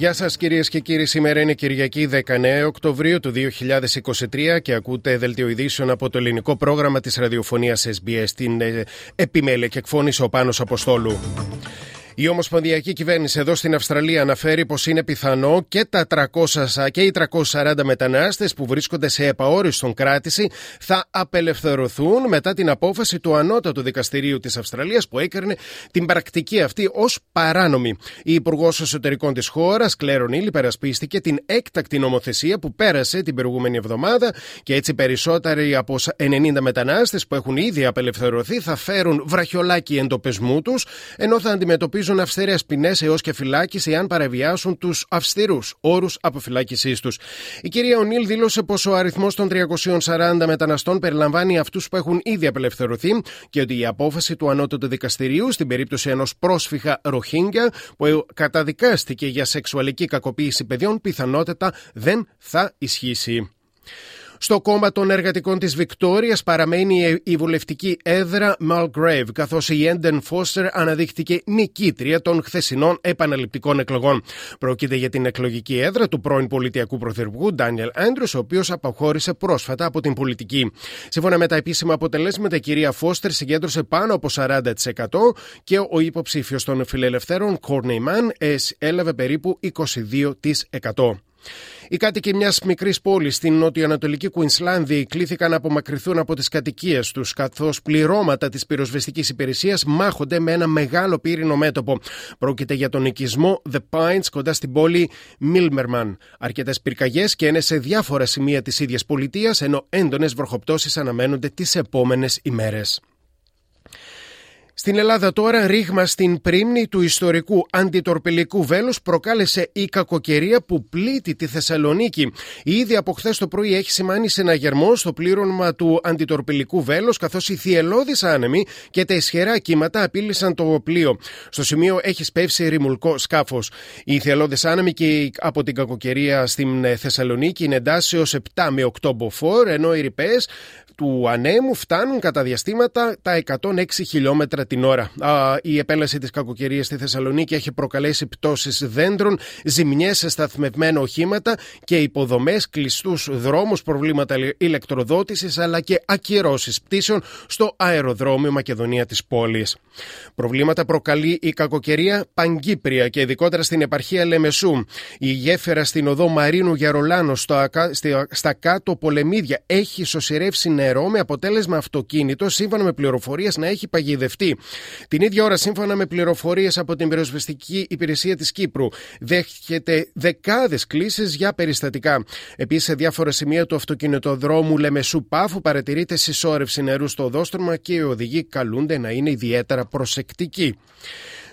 Γεια σας κυρίες και κύριοι, σήμερα είναι Κυριακή 19 Οκτωβρίου του 2023 και ακούτε δελτίο ειδήσεων από το ελληνικό πρόγραμμα της ραδιοφωνίας SBS στην ε, επιμέλεια και εκφώνηση ο Πάνος Αποστόλου. Η Ομοσπονδιακή Κυβέρνηση εδώ στην Αυστραλία αναφέρει πως είναι πιθανό και, τα 300, και οι 340 μετανάστες που βρίσκονται σε επαόριστον κράτηση θα απελευθερωθούν μετά την απόφαση του Ανώτατου Δικαστηρίου της Αυστραλίας που έκρινε την πρακτική αυτή ως παράνομη. Η Υπουργός Εσωτερικών της χώρας, Κλέρον Ήλ, υπερασπίστηκε την έκτακτη νομοθεσία που πέρασε την προηγούμενη εβδομάδα και έτσι περισσότεροι από 90 μετανάστες που έχουν ήδη απελευθερωθεί θα φέρουν βραχιολάκι εντοπισμού τους ενώ θα αντιμετωπίζουν αντιμετωπίζουν αυστηρές ποινές έως και φυλάκιση εάν παραβιάσουν τους αυστηρούς όρους αποφυλάκησής τους. Η κυρία Ονίλ δήλωσε πως ο αριθμός των 340 μεταναστών περιλαμβάνει αυτούς που έχουν ήδη απελευθερωθεί και ότι η απόφαση του ανώτατου δικαστηρίου στην περίπτωση ενός πρόσφυγα Ροχίνγκια που καταδικάστηκε για σεξουαλική κακοποίηση παιδιών πιθανότατα δεν θα ισχύσει. Στο κόμμα των εργατικών της Βικτόριας παραμένει η βουλευτική έδρα Malgrave, καθώς η Έντεν Φώστερ αναδείχθηκε νικήτρια των χθεσινών επαναληπτικών εκλογών. Πρόκειται για την εκλογική έδρα του πρώην πολιτιακού πρωθυπουργού Ντάνιελ Άντρους, ο οποίος αποχώρησε πρόσφατα από την πολιτική. Σύμφωνα με τα επίσημα αποτελέσματα, η κυρία Φώστερ συγκέντρωσε πάνω από 40% και ο υποψήφιος των φιλελευθέρων, Κόρνεϊ Μαν, έλαβε περίπου 22%. Οι κάτοικοι μιας μικρής πόλης στην νοτιοανατολική Κουινσλάνδη κλήθηκαν να απομακρυνθούν από τις κατοικίες τους, καθώς πληρώματα της πυροσβεστικής υπηρεσίας μάχονται με ένα μεγάλο πύρινο μέτωπο. Πρόκειται για τον οικισμό The Pines κοντά στην πόλη Μίλμερμαν. Αρκετές πυρκαγιές και είναι σε διάφορα σημεία της ίδιας πολιτείας, ενώ έντονες βροχοπτώσεις αναμένονται τις επόμενες ημέρες. Στην Ελλάδα τώρα ρήγμα στην πρίμνη του ιστορικού αντιτορπιλικού βέλους προκάλεσε η κακοκαιρία που πλήττει τη Θεσσαλονίκη. Ήδη από χθες το πρωί έχει σημάνει συναγερμό στο πλήρωμα του αντιτορπιλικού βέλους καθώς οι θυελώδεις άνεμοι και τα ισχυρά κύματα απείλησαν το πλοίο. Στο σημείο έχει σπεύσει ρημουλκό σκάφος. Οι θυελώδεις άνεμοι και από την κακοκαιρία στην Θεσσαλονίκη είναι εντάσσεως 7 με 8 μποφόρ ενώ οι ρηπές του ανέμου φτάνουν κατά διαστήματα τα 106 χιλιόμετρα την ώρα. Η επέλαση της κακοκαιρίας στη Θεσσαλονίκη έχει προκαλέσει πτώσεις δέντρων, ζημιές σε σταθμευμένα οχήματα και υποδομές, κλειστούς δρόμους, προβλήματα ηλεκτροδότησης αλλά και ακυρώσεις πτήσεων στο αεροδρόμιο Μακεδονία της πόλης. Προβλήματα προκαλεί η κακοκαιρία Παγκύπρια και ειδικότερα στην επαρχία Λεμεσού. Η γέφυρα στην οδό Μαρίνου Γερολάνο στα κάτω πολεμίδια έχει σωσηρεύσει νερό με αποτέλεσμα αυτοκίνητο σύμφωνα με πληροφορίες να έχει παγιδευτεί. Την ίδια ώρα, σύμφωνα με πληροφορίες από την πυροσβεστική υπηρεσία της Κύπρου, δέχεται δεκάδες κλήσεις για περιστατικά. Επίσης, σε διάφορα σημεία του αυτοκινητοδρόμου Λεμεσού Πάφου παρατηρείται συσσόρευση νερού στο οδόστρωμα και οι οδηγοί καλούνται να είναι ιδιαίτερα προσεκτικοί.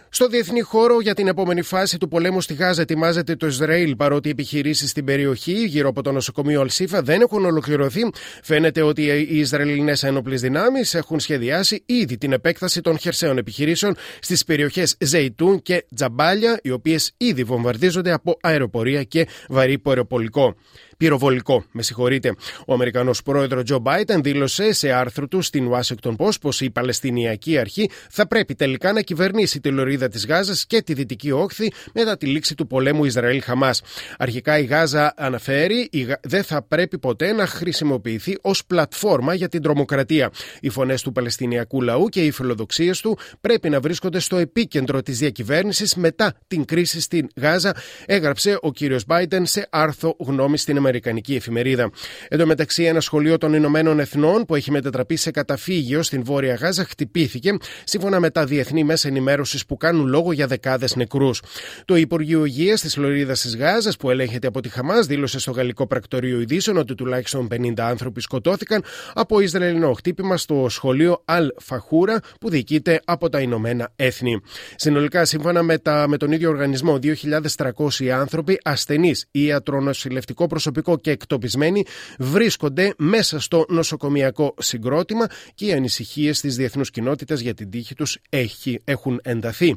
Στο διεθνή χώρο, για την επόμενη φάση του πολέμου στη Γάζα, ετοιμάζεται το Ισραήλ, παρότι οι επιχειρήσεις στην περιοχή γύρω από το νοσοκομείο Αλσίφα δεν έχουν ολοκληρωθεί. Φαίνεται ότι οι Ισραηλινές ένοπλες δυνάμεις έχουν σχεδιάσει ήδη την επέκταση των χερσαίων επιχειρήσεων στις περιοχές Ζεϊτούν και Τζαμπάλια, οι οποίες ήδη βομβαρδίζονται από αεροπορία και βαρύ πορεοπολικό πυροβολικό. Με συγχωρείτε. Ο Αμερικανός πρόεδρος Τζο Μπάιντεν δήλωσε σε άρθρο του στην Washington Post πως η Παλαιστινιακή Αρχή θα πρέπει τελικά να κυβερνήσει τη λωρίδα της Γάζας και τη Δυτική Όχθη μετά τη λήξη του πολέμου Ισραήλ-Χαμάς. Αρχικά η Γάζα αναφέρει δεν θα πρέπει ποτέ να χρησιμοποιηθεί ως πλατφόρμα για την τρομοκρατία. Οι φωνές του Παλαιστινιακού λαού και οι φιλοδοξίες του πρέπει να βρίσκονται στο επίκεντρο της διακυβέρνησης μετά την κρίση στην Γάζα, έγραψε ο κύριος Μπάιντεν σε άρθρο γνώμης στην Αμερικανική εφημερίδα. Εν τω μεταξύ, ένα σχολείο των Ηνωμένων Εθνών που έχει μετατραπεί σε καταφύγιο στην Βόρεια Γάζα χτυπήθηκε, σύμφωνα με τα διεθνή μέσα ενημέρωσης που κάνουν λόγο για δεκάδες νεκρούς. Το Υπουργείο Υγείας της Λωρίδα της Γάζας, που ελέγχεται από τη Χαμάς, δήλωσε στο Γαλλικό Πρακτορείο Ειδήσεων ότι τουλάχιστον 50 άνθρωποι σκοτώθηκαν από Ισραηλινό χτύπημα στο σχολείο Αλ Φαχούρα που διοικείται από τα Ηνωμένα Έθνη. Συνολικά, σύμφωνα με, τα, με τον ίδιο οργανισμό, 2.300 άνθρωποι ασθενείς, ιατρονοσηλευτικό προσωπικό προσωπικό και εκτοπισμένοι βρίσκονται μέσα στο νοσοκομιακό συγκρότημα και οι ανησυχίες της διεθνούς κοινότητας για την τύχη τους έχουν ενταθεί.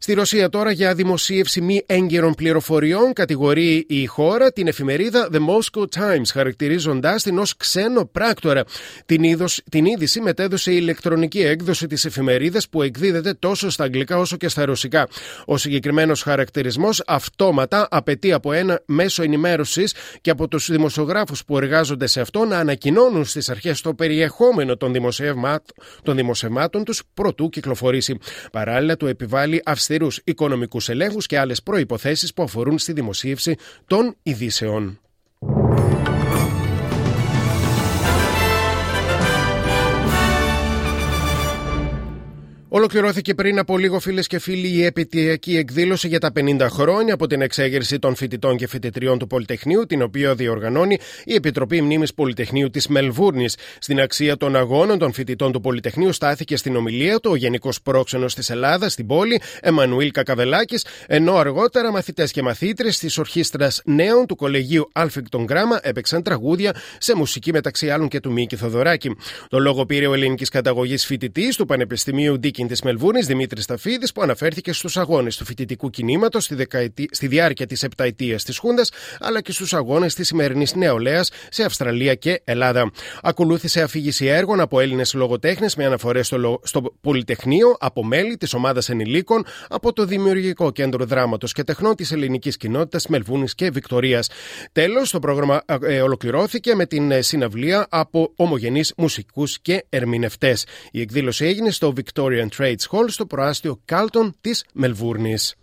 Στη Ρωσία τώρα για δημοσίευση μη έγκαιρων πληροφοριών κατηγορεί η χώρα την εφημερίδα The Moscow Times χαρακτηρίζοντάς την ως ξένο πράκτορα. Την, είδος, την είδηση μετέδωσε η ηλεκτρονική έκδοση της εφημερίδας που εκδίδεται τόσο στα αγγλικά όσο και στα ρωσικά. Ο συγκεκριμένος χαρακτηρισμός αυτόματα απαιτεί από ένα μέσο ενημέρωσης και από τους δημοσιογράφους που εργάζονται σε αυτό να ανακοινώνουν στις αρχές το περιεχόμενο των, των δημοσιευμάτων τους προτού κυκλοφορήσει. Παράλληλα, του επιβάλλει αυστηρούς οικονομικούς ελέγχους και άλλες προποθέσει που αφορούν στη δημοσίευση των ειδήσεων. Ολοκληρώθηκε πριν από λίγο, φίλες και φίλοι, η επιτυχιακή εκδήλωση για τα 50 χρόνια από την εξέγερση των φοιτητών και φοιτητριών του Πολυτεχνείου, την οποία διοργανώνει η Επιτροπή Μνήμης Πολυτεχνείου της Μελβούρνης. Στην αξία των αγώνων των φοιτητών του Πολυτεχνείου στάθηκε στην ομιλία του ο Γενικός Πρόξενος της Ελλάδας στην πόλη, Εμμανουήλ Κακαβελάκης, ενώ αργότερα μαθητές και μαθήτρες της Ορχήστρας Νέων του Κολεγίου Alphington Grammar έπαιξαν τραγούδια σε μουσική μεταξύ άλλων και του Μίκη Θεοδωράκη. Το λόγο πήρε ο ελληνικής καταγωγής φοιτητής του Πανεπιστημίου Ντίκη της Μελβούρνης, Δημήτρης Σταφίδης, που αναφέρθηκε στους αγώνες του φοιτητικού κινήματος στη, στη διάρκεια της επταετίας της Χούντας, αλλά και στους αγώνες της σημερινής νεολαίας σε Αυστραλία και Ελλάδα. Ακολούθησε αφήγηση έργων από Έλληνες λογοτέχνες με αναφορές στο, στο Πολυτεχνείο, από μέλη της ομάδας ενηλίκων, από το Δημιουργικό Κέντρο Δράματος και Τεχνών της Ελληνικής Κοινότητας Μελβούνης και Βικτορία. Τέλος, το πρόγραμμα ε, ολοκληρώθηκε με την ε, συναυλία από ομογενείς μουσικούς και ερμηνευτές. Η εκδήλωση έγινε στο Victorian Trades Hall στο προάστιο Κάλτον της Μελβούρνης.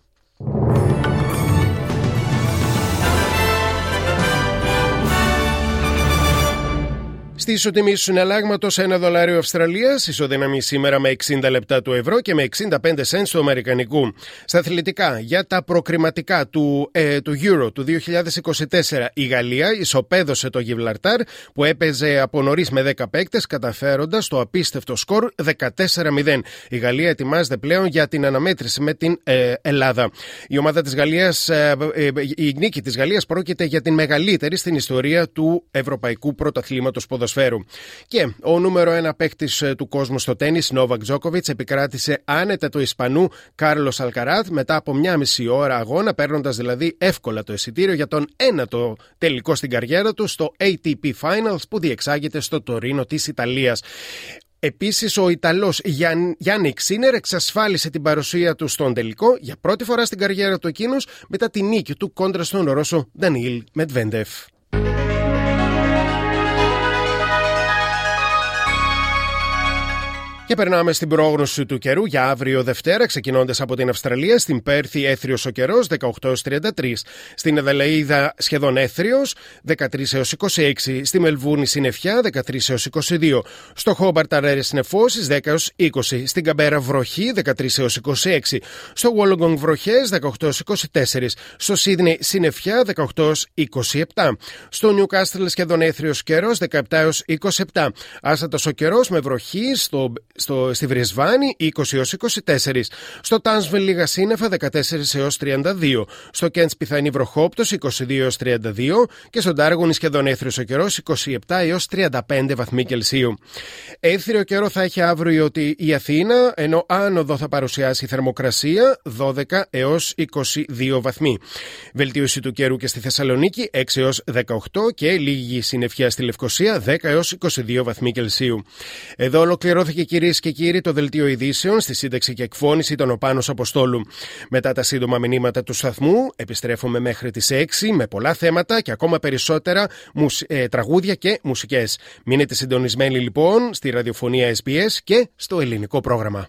Στη ισοτιμή του συναλλάγματο, ένα δολάριο Αυστραλίας ισοδυναμεί σήμερα με 60 λεπτά του ευρώ και με 65 cents του Αμερικανικού. Στα αθλητικά, για τα προκριματικά του, ε, του Euro του 2024, η Γαλλία ισοπαίδωσε το Γιβλαρτάρ που έπαιζε από νωρίς με 10 παίκτες, καταφέροντας το απίστευτο σκορ 14-0. Η Γαλλία ετοιμάζεται πλέον για την αναμέτρηση με την ε, Ελλάδα. Η ομάδα της Γαλλίας, ε, ε, η νίκη της Γαλλίας πρόκειται για την μεγαλύτερη στην ιστορία του Ευρωπαϊκού Πρωταθλήματος Ποδοσφαίρου ποδοσφαίρου. Και ο νούμερο ένα παίκτης ε, του κόσμου στο τέννη, Νόβακ Τζόκοβιτ, επικράτησε άνετα του Ισπανού Κάρλος Αλκαράθ μετά από μια μισή ώρα αγώνα, παίρνοντας δηλαδή εύκολα το εισιτήριο για τον ένατο τελικό στην καριέρα του στο ATP Finals που διεξάγεται στο Τωρίνο της Ιταλίας. Επίσης, ο Ιταλός Γιάννη Ξίνερ εξασφάλισε την παρουσία του στον τελικό για πρώτη φορά στην καριέρα του εκείνος μετά τη νίκη του κόντρα στον Ρώσο Ντανίλ Μετβέντεφ. Και περνάμε στην πρόγνωση του καιρού για αύριο Δευτέρα, ξεκινώντας από την Αυστραλία. Στην Πέρθη έθριος ο καιρός 18 33. Στην Εδελαίδα σχεδόν έθριος 13 έως 26. Στη Μελβούρνη συννεφιά 13 έως 22. Στο Χόμπαρτ αρέρε νεφώσει 10 έως 20. Στην Καμπέρα βροχή 13 έως 26. Στο Βόλογκονγκ βροχές 18 έως 24. Στο Σίδνεϊ συννεφιά 18 έως 27. Στο Νιουκάστρελ σχεδόν έθριος καιρός 17 έως 27. Άσατο ο καιρός με βροχή στο στο, στη Βρισβάνη 20 έως 24. Στο Τάνσβελ λίγα σύννεφα 14 έως 32. Στο Κέντς πιθανή βροχόπτωση 22 έως 32 και στον Τάργονη σχεδόν έθριος ο καιρός 27 έως 35 βαθμοί Κελσίου. Έθριο καιρό θα έχει αύριο η Αθήνα, ενώ άνοδο θα παρουσιάσει θερμοκρασία 12 έως 22 βαθμοί. Βελτίωση του καιρού και στη Θεσσαλονίκη 6 έως 18 και λίγη συννεφιά στη Λευκοσία 10 έως 22 βαθμοί Κελσίου. Εδώ ολοκληρώθηκε κυρία Κυρίες και κύριοι, το δελτίο ειδήσεων στη σύνταξη και εκφώνηση των Οπάνο Αποστόλου. Μετά τα σύντομα μηνύματα του σταθμού, επιστρέφουμε μέχρι τις 6 με πολλά θέματα και ακόμα περισσότερα ε, τραγούδια και μουσικές. Μείνετε συντονισμένοι λοιπόν στη ραδιοφωνία SBS και στο ελληνικό πρόγραμμα.